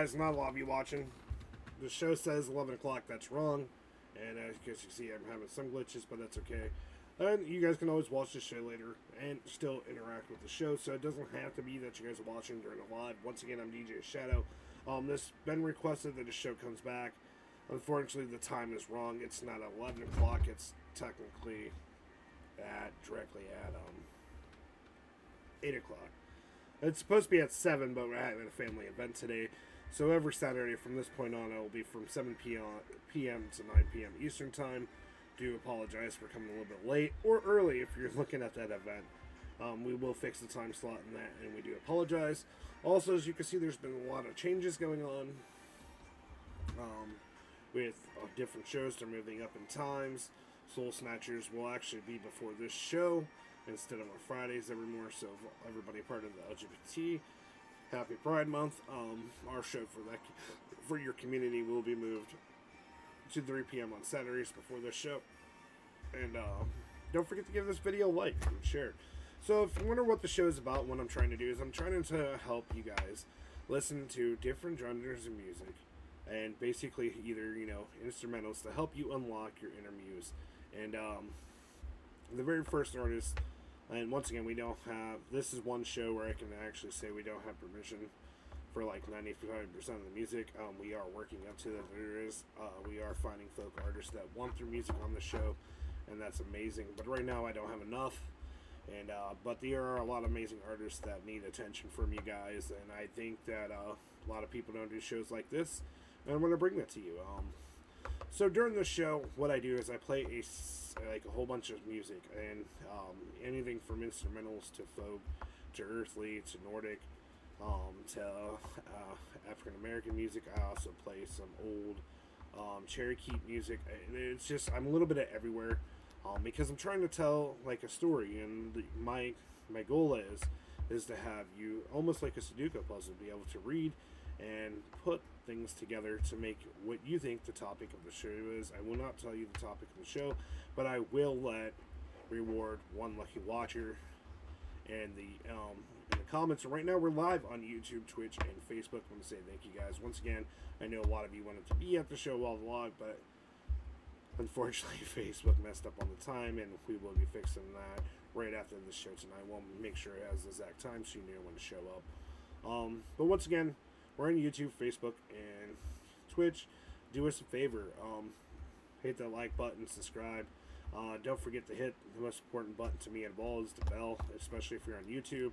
guys. Not a lot of you watching. The show says 11 o'clock. That's wrong. And as you can see, I'm having some glitches, but that's okay. And you guys can always watch the show later and still interact with the show, so it doesn't have to be that you guys are watching during the live. Once again, I'm DJ Shadow. Um, this been requested that the show comes back. Unfortunately, the time is wrong. It's not 11 o'clock. It's technically at directly at um 8 o'clock. It's supposed to be at 7, but we're having a family event today. So every Saturday from this point on, it will be from 7 p.m. to 9 p.m. Eastern Time. Do apologize for coming a little bit late or early if you're looking at that event. Um, we will fix the time slot in that, and we do apologize. Also, as you can see, there's been a lot of changes going on um, with uh, different shows. They're moving up in times. Soul Snatchers will actually be before this show instead of on Fridays evermore. So everybody part of the LGBT, Happy Pride Month. Um, our show for that for your community will be moved to 3 p.m. on Saturdays before this show. And uh, don't forget to give this video a like and share. So if you wonder what the show is about, what I'm trying to do is I'm trying to help you guys listen to different genres of music and basically either you know instrumentals to help you unlock your inner muse and um, the very first artist and once again we don't have this is one show where i can actually say we don't have permission for like 95% of the music. Um, we are working up to that there is uh, we are finding folk artists that want their music on the show and that's amazing. But right now i don't have enough. And uh, but there are a lot of amazing artists that need attention from you guys and i think that uh, a lot of people don't do shows like this and i'm to bring that to you. Um, so during the show, what I do is I play a like a whole bunch of music and um, anything from instrumentals to folk to earthly to Nordic um, to uh, African American music. I also play some old um, Cherokee music. It's just I'm a little bit of everywhere um, because I'm trying to tell like a story, and the, my my goal is is to have you almost like a Sudoku puzzle, be able to read and put things together to make what you think the topic of the show is. I will not tell you the topic of the show, but I will let reward one lucky watcher and the um, in the comments. right now we're live on YouTube, Twitch, and Facebook. I want to say thank you guys once again. I know a lot of you wanted to be at the show while the log, but unfortunately Facebook messed up on the time, and we will be fixing that right after the show tonight. We'll make sure it has the exact time so you know when to show up. Um, but once again, we're on YouTube, Facebook, and Twitch. Do us a favor. Um, hit that like button, subscribe. Uh, don't forget to hit the most important button to me of all is the bell, especially if you're on YouTube,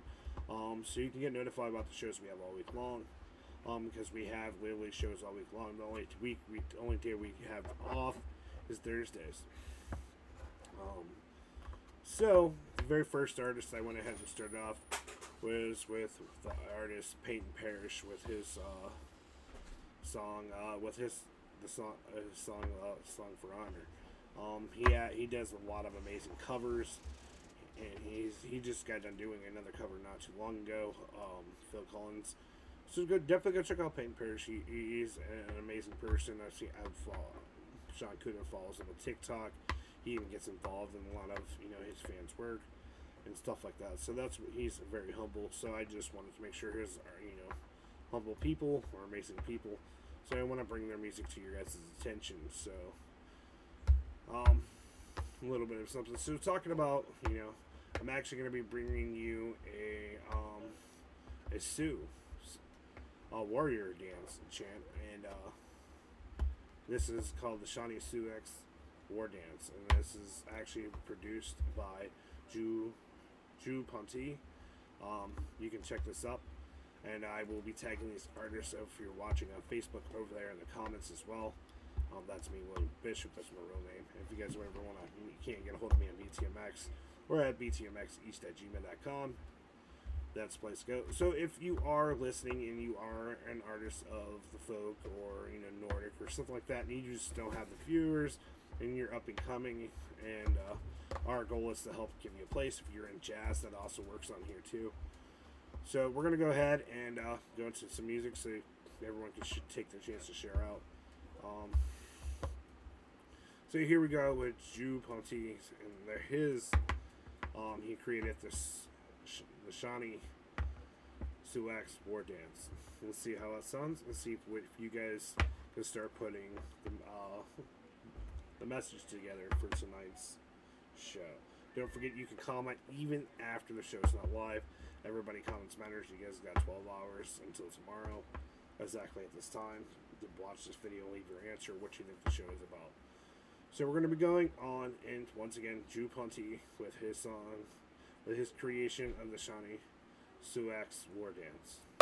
um, so you can get notified about the shows we have all week long. Um, because we have literally shows all week long. The only week, we, the only day we have off is Thursdays. Um, so the very first artist I went ahead and started off was with the artist Peyton Parrish with his uh, song, uh, with his the song, uh, his song, uh, song for honor. Um, he ha- he does a lot of amazing covers, and he's he just got done doing another cover not too long ago. Um, Phil Collins. So good, definitely go check out Peyton Parrish. He, he's an amazing person. I've seen I've follow, Sean Cooter follows him on TikTok. He even gets involved in a lot of you know his fans' work and stuff like that. So that's he's very humble. So I just wanted to make sure his are you know humble people or amazing people. So I want to bring their music to your guys' attention. So um, a little bit of something. So talking about you know, I'm actually going to be bringing you a um, a Sioux, a warrior dance chant, and uh, this is called the Shawnee Sioux X War Dance, and this is actually produced by Jew Drew Ponte. Um, you can check this up, and I will be tagging these artists if you're watching on Facebook over there in the comments as well. Um, that's me, William Bishop. That's my real name. if you guys ever want to, you can't get a hold of me on BTMX, we're at btmxeast at gmail.com. That's the place to go. So if you are listening and you are an artist of the folk or you know Nordic or something like that, and you just don't have the viewers, and you're up and coming, and uh, our goal is to help give you a place. If you're in jazz, that also works on here too. So we're gonna go ahead and uh, go into some music so everyone can take their chance to share out. Um, so here we go with Drew Ponte, and his. Um, he created this the Shawnee Sioux War Dance. we'll see how it sounds and see if, if you guys can start putting the, uh, the message together for tonight's show. Don't forget you can comment even after the show's not live. Everybody comments matters. You guys got 12 hours until tomorrow, exactly at this time, to watch this video leave your answer what you think the show is about. So we're going to be going on, and once again, Drew Ponte with his song, with his creation of the Shawnee Sioux War Dance.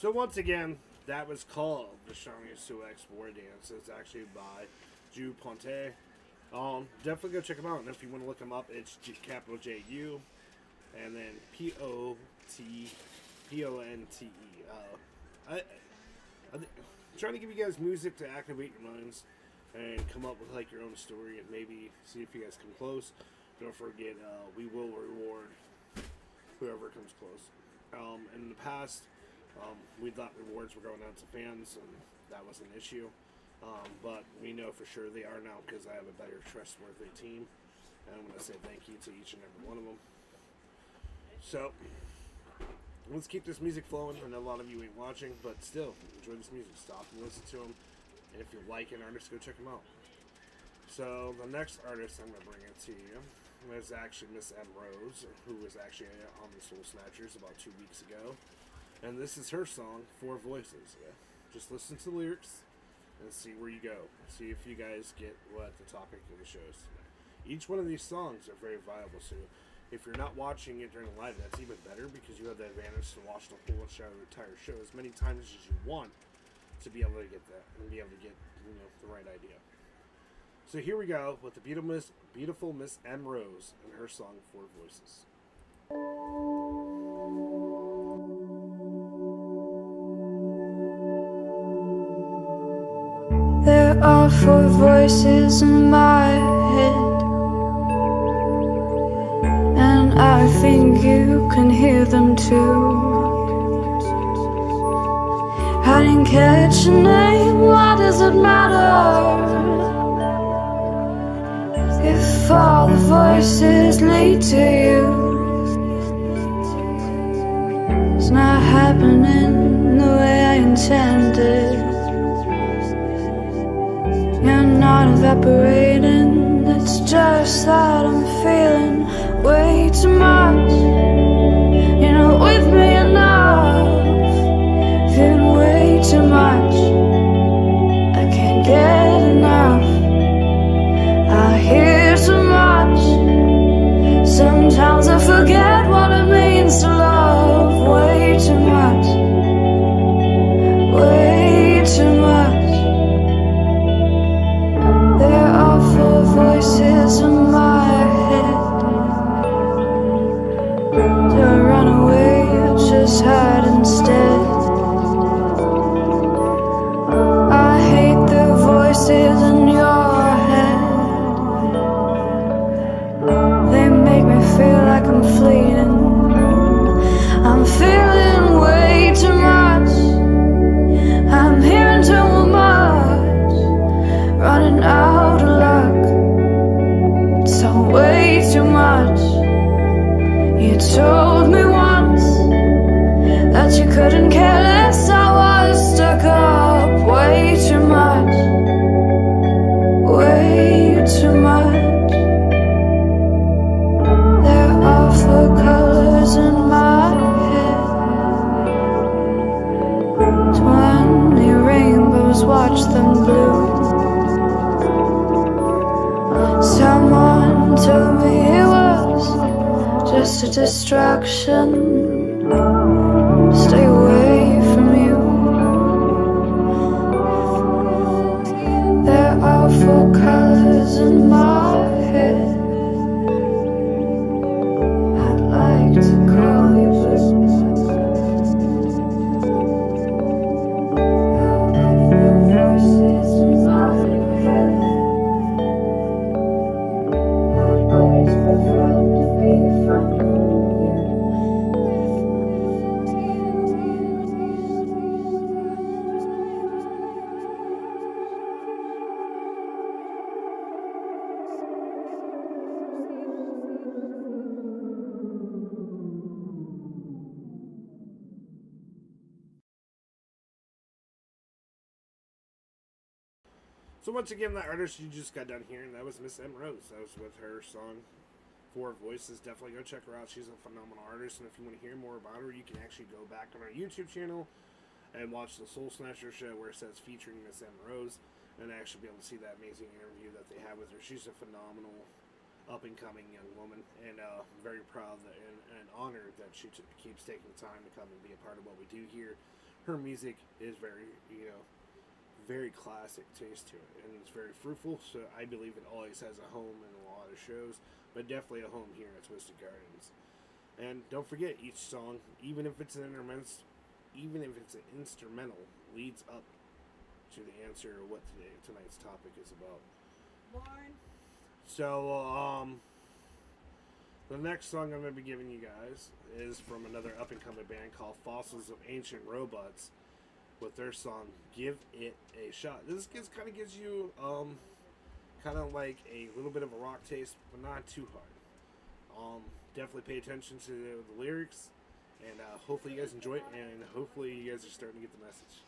So once again, that was called the Shawnee Sioux War Dance. It's actually by Ju Ponte. Um, definitely go check them out. And if you want to look them up, it's G- capital J U, and then P O T P O N T E. Uh, I, I I'm trying to give you guys music to activate your minds and come up with like your own story and maybe see if you guys come close. Don't forget, uh, we will reward whoever comes close. Um, in the past, um, we thought rewards were going out to fans, and that was an issue. Um, but we know for sure they are now because I have a better, trustworthy team. And I'm going to say thank you to each and every one of them. So, let's keep this music flowing. I know a lot of you ain't watching, but still, enjoy this music. Stop and listen to them. And if you like an artist, go check them out. So, the next artist I'm going to bring it to you is actually Miss M. Rose, who was actually on the Soul Snatchers about two weeks ago. And this is her song, Four Voices. Yeah. Just listen to the lyrics and see where you go. See if you guys get what the topic of the show is tonight. Each one of these songs are very viable, so if you're not watching it during the live, that's even better because you have the advantage to watch the whole show, entire show as many times as you want to be able to get that and be able to get you know the right idea. So here we go with the beautiful Miss, beautiful Miss M Rose and her song Four Voices. There are four voices in my head, and I think you can hear them too. I didn't catch your name, why does it matter? If all the voices lead to you, it's not happening way just once again, that artist you just got done hearing, that was Miss M Rose. That was with her song Four Voices. Definitely go check her out. She's a phenomenal artist, and if you want to hear more about her, you can actually go back on our YouTube channel and watch the Soul Snatcher show where it says featuring Miss M Rose, and actually be able to see that amazing interview that they have with her. She's a phenomenal up and coming young woman, and uh, I'm very proud that, and, and honored that she keeps taking time to come and be a part of what we do here. her music is very, you know, very classic taste to it, and it's very fruitful. So I believe it always has a home in a lot of shows, but definitely a home here at Twisted Gardens. And don't forget, each song, even if it's an instrumental, even if it's an instrumental, leads up to the answer of what today tonight's topic is about. Lauren. So, um, the next song I'm going to be giving you guys is from another up and coming band called Fossils of Ancient Robots with their song Give It a Shot. This kind of gives you, um, kind of like a little bit of a rock taste, but not too hard. Um, definitely pay attention to the, the lyrics, and uh, hopefully you guys enjoy it, and hopefully you guys are starting to get the message.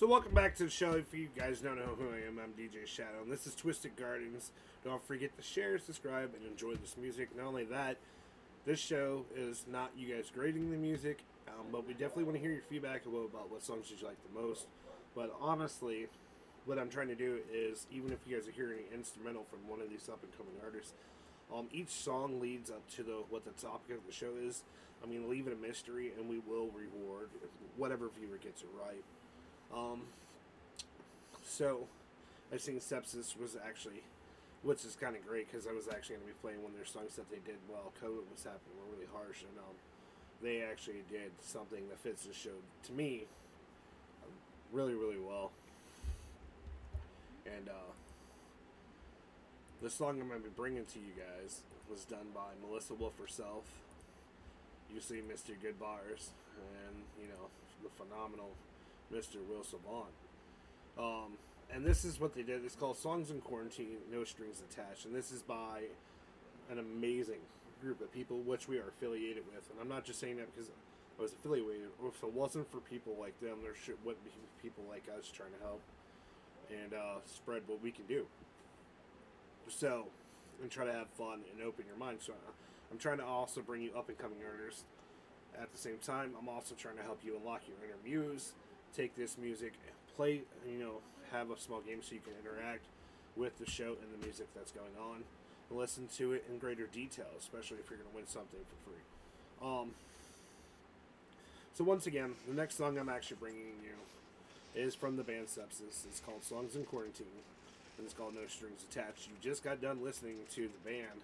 So welcome back to the show. If you guys don't know who I am, I'm DJ Shadow, and this is Twisted Gardens. Don't forget to share, subscribe, and enjoy this music. Not only that, this show is not you guys grading the music, um, but we definitely want to hear your feedback about, what songs did you like the most. But honestly, what I'm trying to do is, even if you guys are hearing an instrumental from one of these up and coming artists, um, each song leads up to the what the topic of the show is. I mean, leave it a mystery, and we will reward whatever viewer gets it right. Um, so, I think Sepsis was actually, which is kind of great because I was actually going to be playing one of their songs that they did while COVID was happening were really harsh, and um, they actually did something that fits the show to me really, really well. And uh, the song I'm going to be bringing to you guys was done by Melissa Wolf herself. You see Mr. Good Bars, and you know the phenomenal Mr. Will Savant. Um, and this is what they did. It's called Songs in Quarantine, No Strings Attached. And this is by an amazing group of people which we are affiliated with. And I'm not just saying that because I was affiliated. If it wasn't for people like them, there should, wouldn't be people like us trying to help and uh, spread what we can do. So, and try to have fun and open your mind. So, I'm trying to also bring you up and coming artists. At the same time, I'm also trying to help you unlock your inner muse take this music, play, you know, have a small game so you can interact with the show and the music that's going on, and listen to it in greater detail, especially if you're going to win something for free. Um, so once again, the next song I'm actually bringing you is from the band Sepsis. It's called Songs in Quarantine, and it's called No Strings Attached. You just got done listening to the band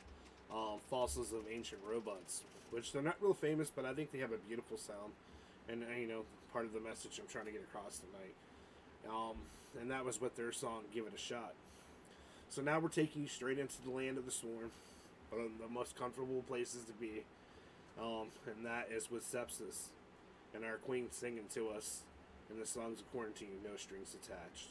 um, Fossils of Ancient Robots, which they're not real famous, but I think they have a beautiful sound and uh, you know part of the message I'm trying to get across tonight. Um, and that was with their song "Give It a Shot." So now we're taking you straight into the land of the storm, one of the most comfortable places to be, um, and that is with Sepsis, and our queen singing to us in the songs of quarantine, no strings attached.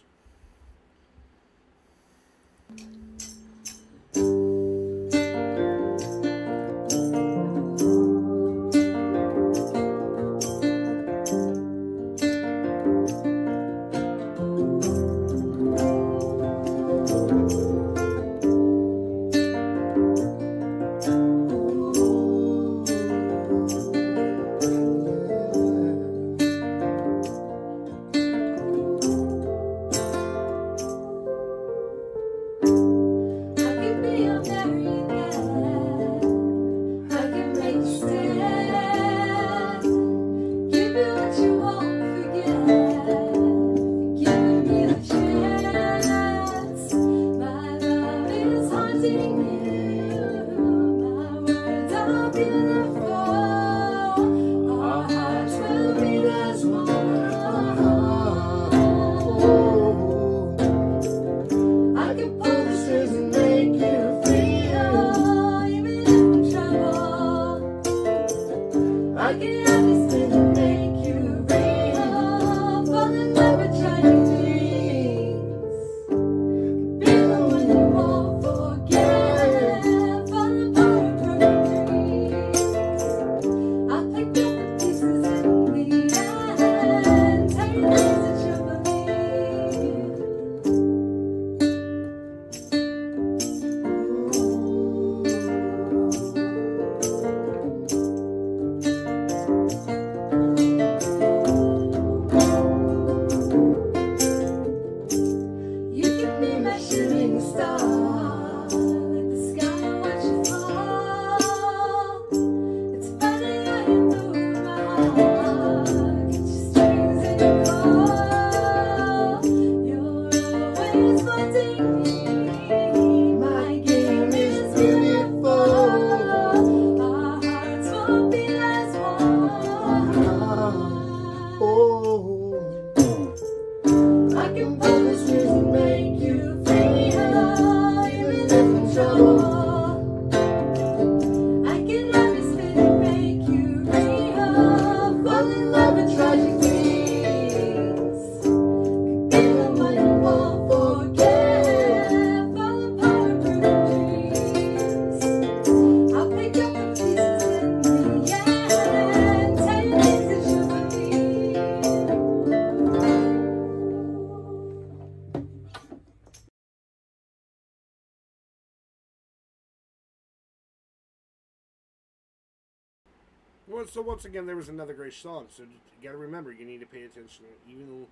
So once again, there was another great song. So you got to remember, you need to pay attention, even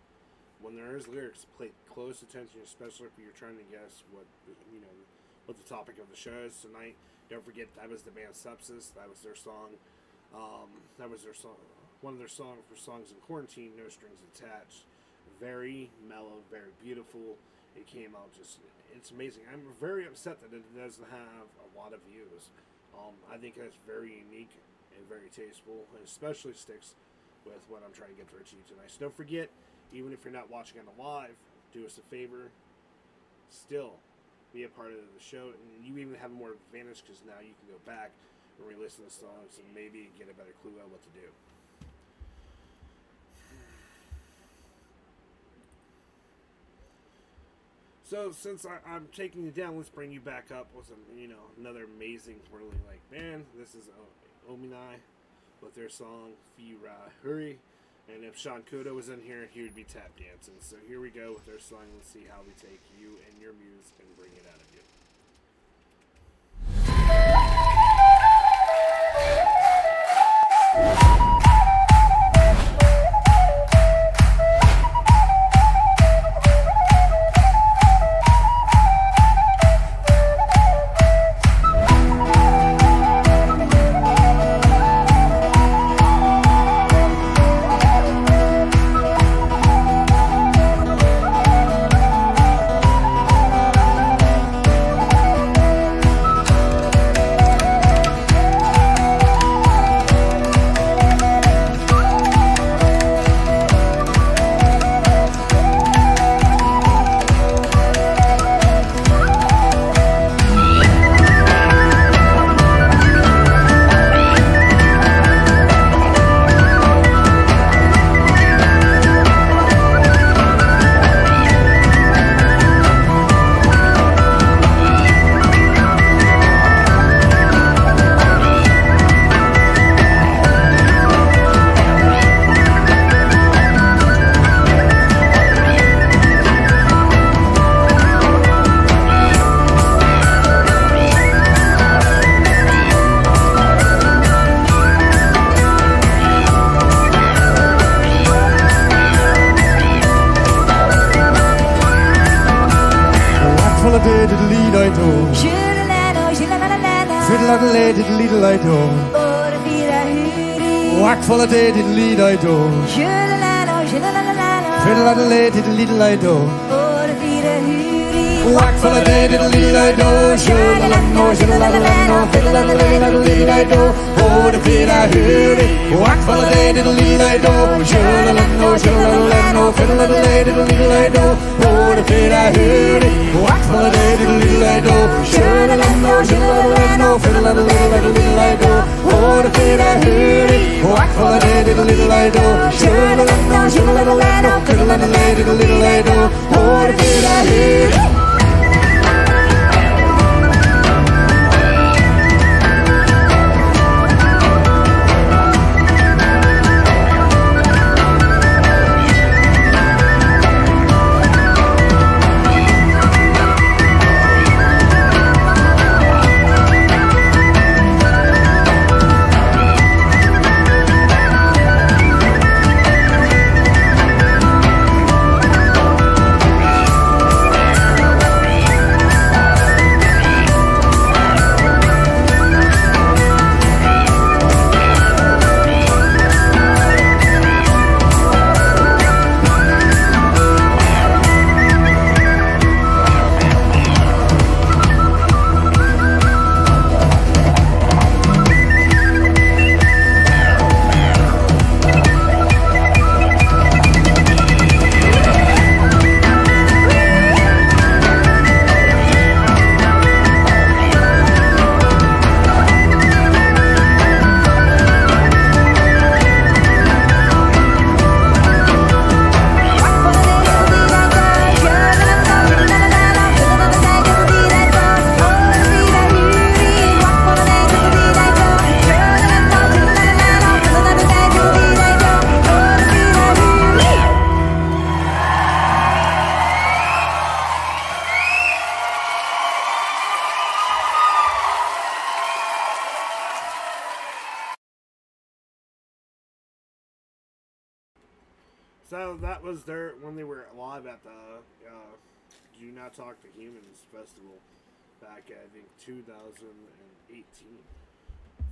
when there is lyrics. Pay close attention, especially if you're trying to guess what you know what the topic of the show is tonight. Don't forget that was the band Sepsis. That was their song. Um, that was their song. One of their songs for songs in quarantine. No strings attached. Very mellow, very beautiful. It came out just. It's amazing. I'm very upset that it doesn't have a lot of views. Um, I think that's very unique and very tasteful, and especially sticks with what I'm trying to get to achieve tonight. So don't forget, even if you're not watching on the live, do us a favor. Still, be a part of the show, and you even have more advantage because now you can go back and re-listen to the songs and maybe get a better clue on what to do. So since I, I'm taking you down, let's bring you back up with some, you know, another amazing, really like man, This is Omnia with their song Fira Hurry. And if Sean Kudo was in here, he would be tap dancing. So here we go with their song. Let's see how we take you and your muse and bring it out of full of day diddly di do. Tjuralano, tjuralalala. Fiddle out a lay diddly di do. Rock full of day di do. Shoo-la-la-no, shoo-la-la-la-no. Fiddle out a lay diddly di do. Oh, the feet I heard it. Rock full day di do. Shoo-la-la-no, shoo-la-la-la-no. Fiddle out a lay diddly di do. Oh, the feet I heard it. Rock full day di do. Shoo-la-la-no, shoo-la-la-la-no. Fiddle out a lay diddly di do. Oh, the feet I heard it. Rock full day di do. Shoo-la-la-no, shoo-la-la-la-no. Fiddle out a lay diddly di do. Oh, the feet I it. When they were live at the uh, Do Not Talk to Humans festival back at I think 2018.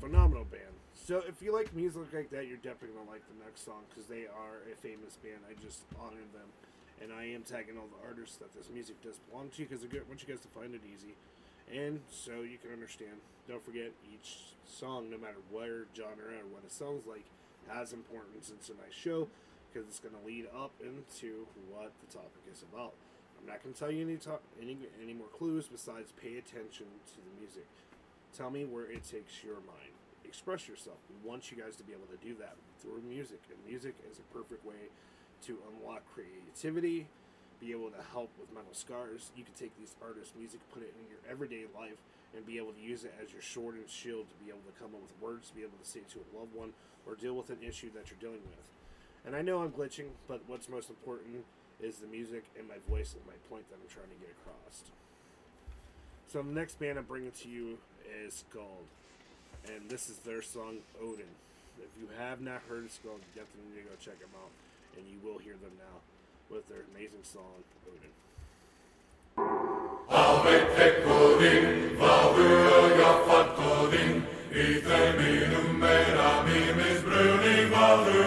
Phenomenal band. So if you like music like that, you're definitely gonna like the next song because they are a famous band. I just honored them, and I am tagging all the artists that this music does belong to because I want you guys to find it easy, and so you can understand. Don't forget each song, no matter where genre or what it sounds like, has importance in tonight's show because it's going to lead up into what the topic is about. I'm not going to tell you any, to- any any more clues besides pay attention to the music. Tell me where it takes your mind. Express yourself. We want you guys to be able to do that through music, and music is a perfect way to unlock creativity, be able to help with mental scars. You can take these artists' music, put it in your everyday life, and be able to use it as your sword and shield to be able to come up with words, to be able to say to a loved one, or deal with an issue that you're dealing with. And I know I'm glitching, but what's most important is the music and my voice and my point that I'm trying to get across. So the next band I'm bringing to you is Skáld, and this is their song Odin. If you have not heard Skáld, you definitely need to go check them out, and you will hear them now with their amazing song Odin. So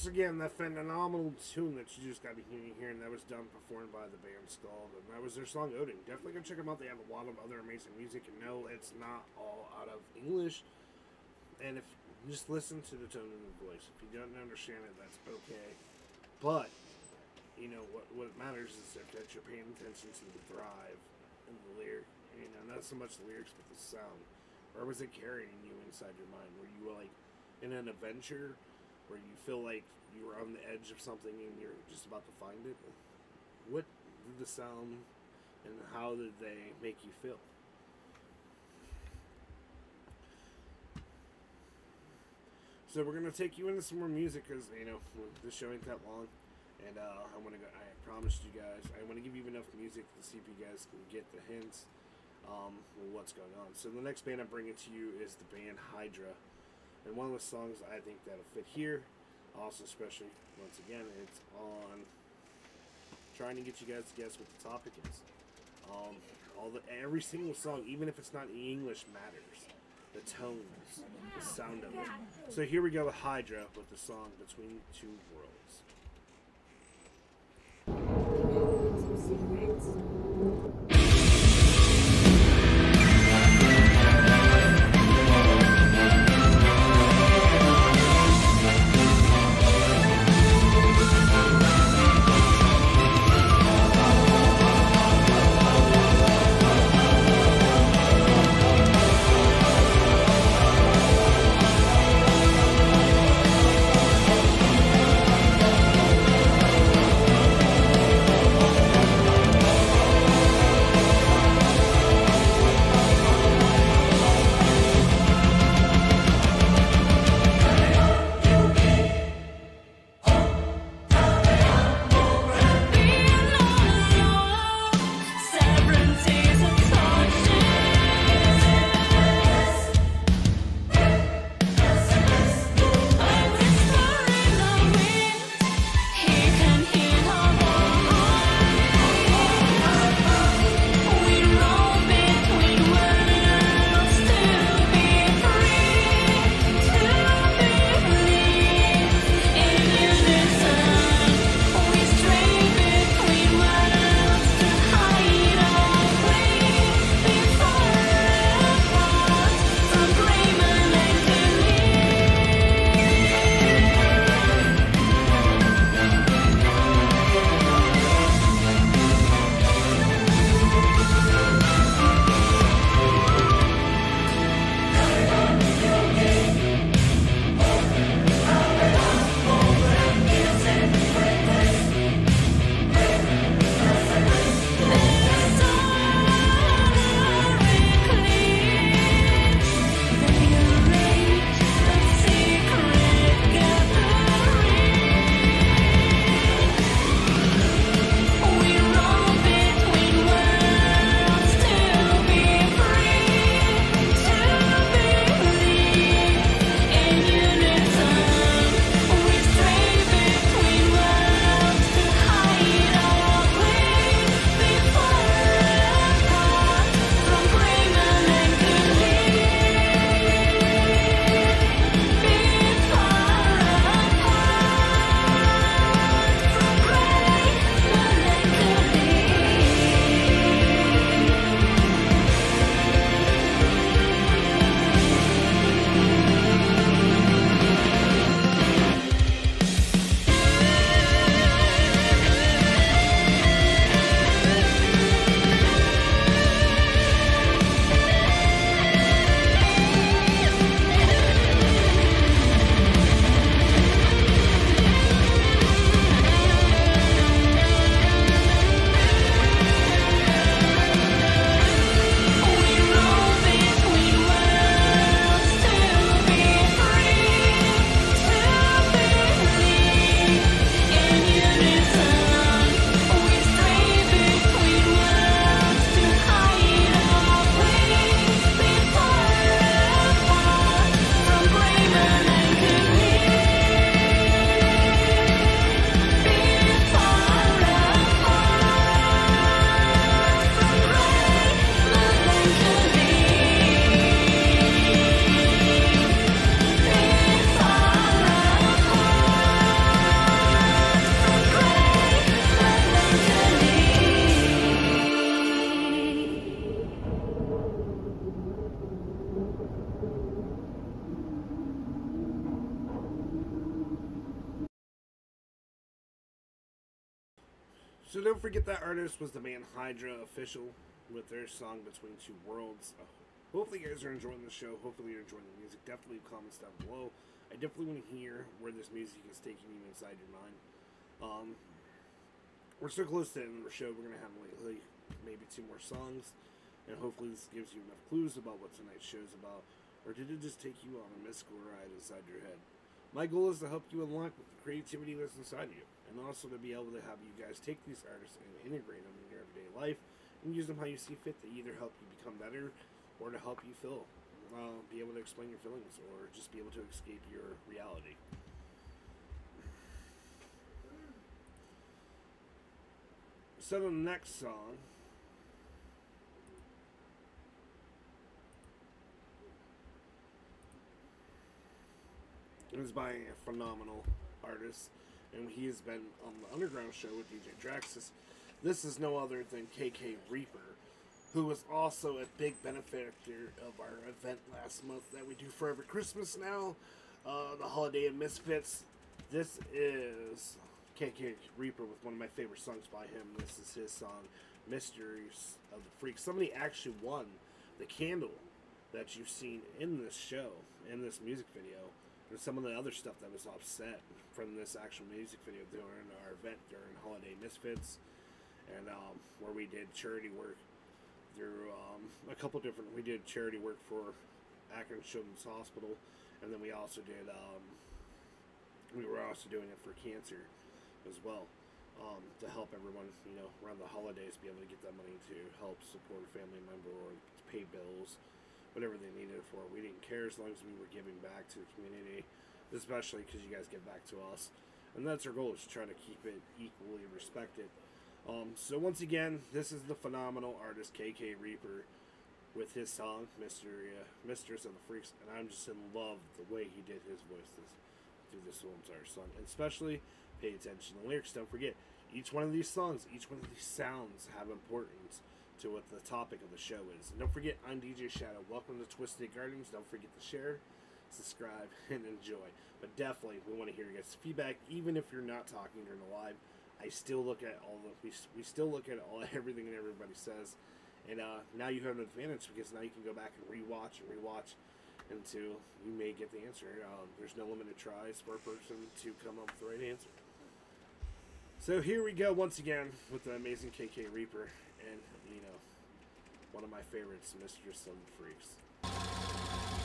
once again, that phenomenal tune that you just got to hear here, and that was done performed by the band Skáld, and that was their song Odin. Definitely go check them out. They have a lot of other amazing music, and no, it's not all out of English. And if just listen to the tone of the voice. If you don't understand it, that's okay. But you know what what matters is that you're paying attention to the thrive and the lyric. You know, not so much the lyrics, but the sound. Or was it carrying you inside your mind? Were you like in an adventure? Where you feel like you were on the edge of something and you're just about to find it? What did the sound and how did they make you feel? So we're gonna take you into some more music because you know this show ain't that long, and uh, I want to. I promised you guys I want to give you enough music to see if you guys can get the hints um, what's going on. So the next band I'm bringing to you is the band Hydra, and one of the songs I think that'll fit here, also especially once again it's on trying to get you guys to guess what the topic is. Um, all the every single song, even if it's not in English, matters. The tones, the sound of it. So here we go with Hydra with the song Between Two Worlds. So don't forget that artist was the band Hydra Official with their song Between Two Worlds. Uh, hopefully you guys are enjoying the show. Hopefully you're enjoying the music. Definitely leave comments down below. I definitely want to hear where this music is taking you inside your mind. Um, we're so close to the end of the show. We're gonna have like, maybe two more songs, and hopefully this gives you enough clues about what tonight's show is about. Or did it just take you on a mystical ride inside your head? My goal is to help you unlock the creativity that's inside you, and also to be able to have you guys take these artists and integrate them in your everyday life and use them how you see fit to either help you become better or to help you feel, uh, be able to explain your feelings, or just be able to escape your reality. So the next song is by a phenomenal artist, and he has been on the Underground Show with DJ Draxus. This is no other than KK Reaper, who was also a big benefactor of our event last month that we do for every Christmas now, uh, the Holiday of Misfits. This is KK Reaper with one of my favorite songs by him. This is his song, Mysteries of the Freak. Somebody actually won the candle that you've seen in this show, in this music video, some of the other stuff that was offset from this actual music video during our event during Holiday Misfits, and um, where we did charity work through um, a couple different. We did charity work for Akron Children's Hospital, and then we also did. Um, we were also doing it for cancer as well um, to help everyone, you know, around the holidays be able to get that money to help support a family member or pay bills, whatever they needed it for. We didn't care as long as we were giving back to the community, especially because you guys give back to us. And that's our goal is trying to keep it equally respected. Um, so once again, this is the phenomenal artist KK Reaper with his song Mystery, uh, Mistress of the Freaks, and I'm just in love the way he did his voices through this whole entire song. And especially pay attention to the lyrics. Don't forget, each one of these songs, each one of these sounds have importance to what the topic of the show is. And don't forget, I'm DJ Shadow. Welcome to Twisted Gardens. Don't forget to share, subscribe, and enjoy. But definitely, we want to hear your guys' feedback, even if you're not talking during the live. I still look at all the we, we still look at all everything and everybody says, and uh, now you have an advantage because now you can go back and rewatch and rewatch until you may get the answer. Um, there's no limited tries for a person to come up with the right answer. So here we go once again with the amazing KK Reaper, and one of my favorites, of the Freaks.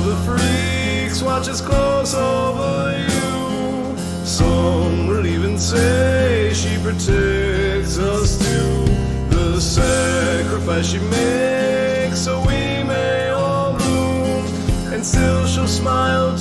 The freaks watches close over you. Some will even say she protects us too. The sacrifice she makes so we may all bloom, and still she'll smile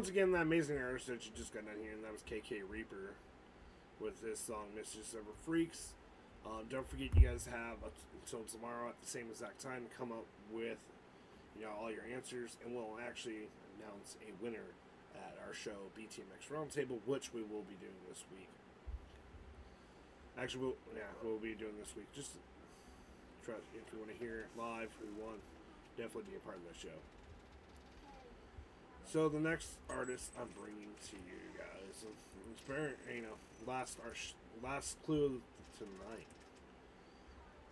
once again, that amazing artist that you just got done here, and that was KK Reaper with this song "Mistress of Freaks." Um, don't forget, you guys have until tomorrow at the same exact time to come up with you know all your answers, and we'll actually announce a winner at our show BTMX Roundtable, which we will be doing this week. Actually, we'll, yeah, we'll be doing this week. Just if you want to hear live who won, definitely be a part of that show. So the next artist I'm bringing to you guys, it's very you know last our last clue tonight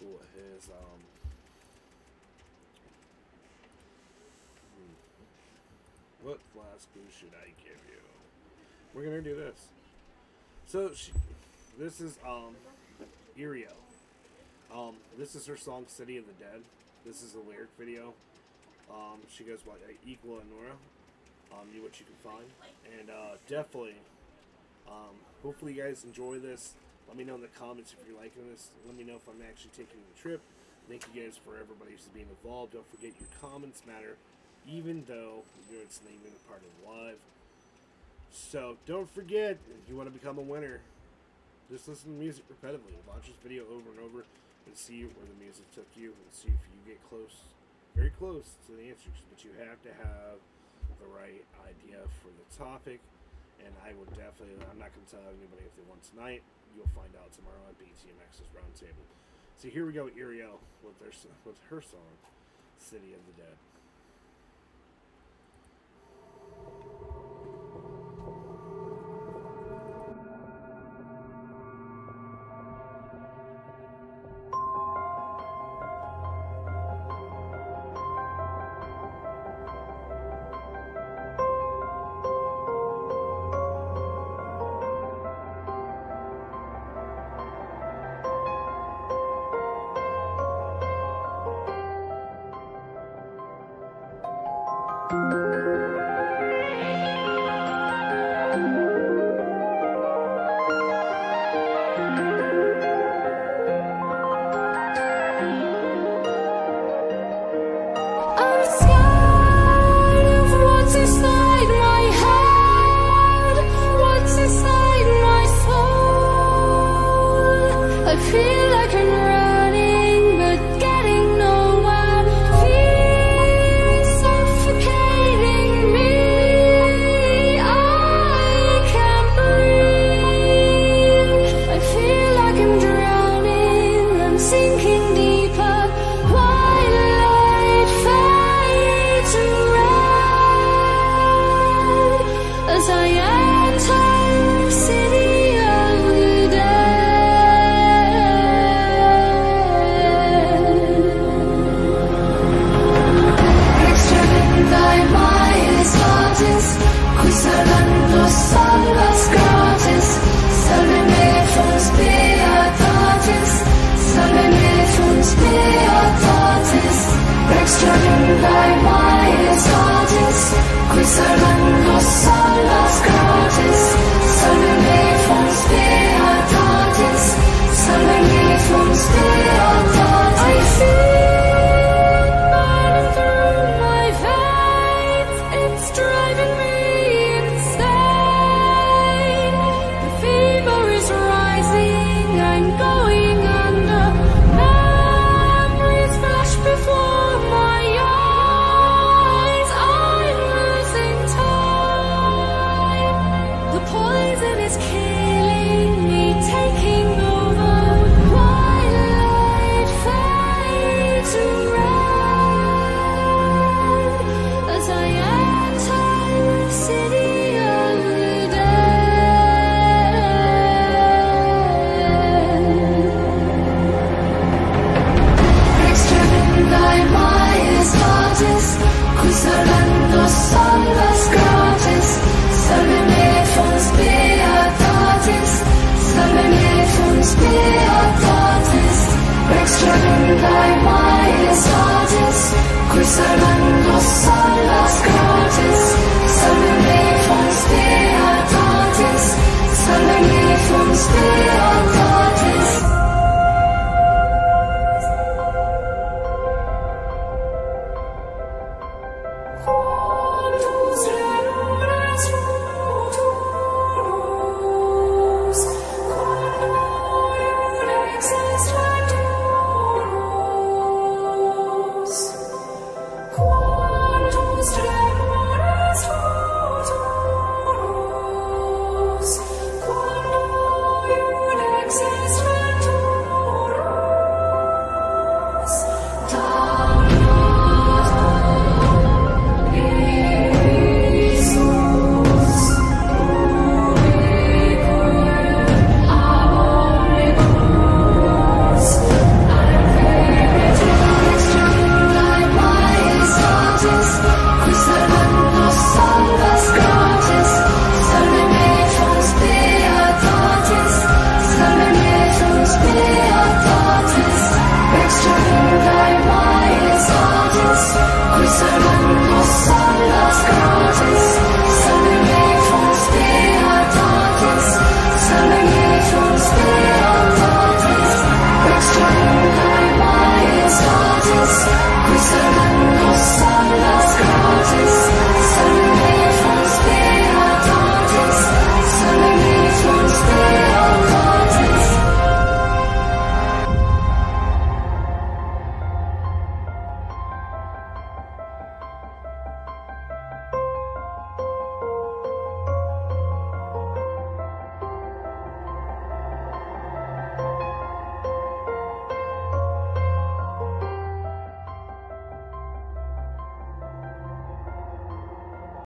What was um. hmm, What last clue should I give you? We're gonna do this. So she, this is um, Eurielle. Um, this is her song "City of the Dead." This is a lyric video. Um, she goes by uh, Equal and Nora. Um, you what you can find, and uh, definitely, um, hopefully you guys enjoy this. Let me know in the comments if you're liking this. Let me know if I'm actually taking the trip. Thank you guys for everybody who's being involved. Don't forget your comments matter, even though you're it's not even a part of live. So don't forget, if you want to become a winner, just listen to music repetitively. Watch this video over and over and see where the music took you and see if you get close, very close to the answers. But you have to have the right idea for the topic. And I will definitely, I'm not going to tell anybody if they won tonight. You'll find out tomorrow at BTMX's Roundtable. So here we go, Eurielle, with, their, with her song, City of the Dead.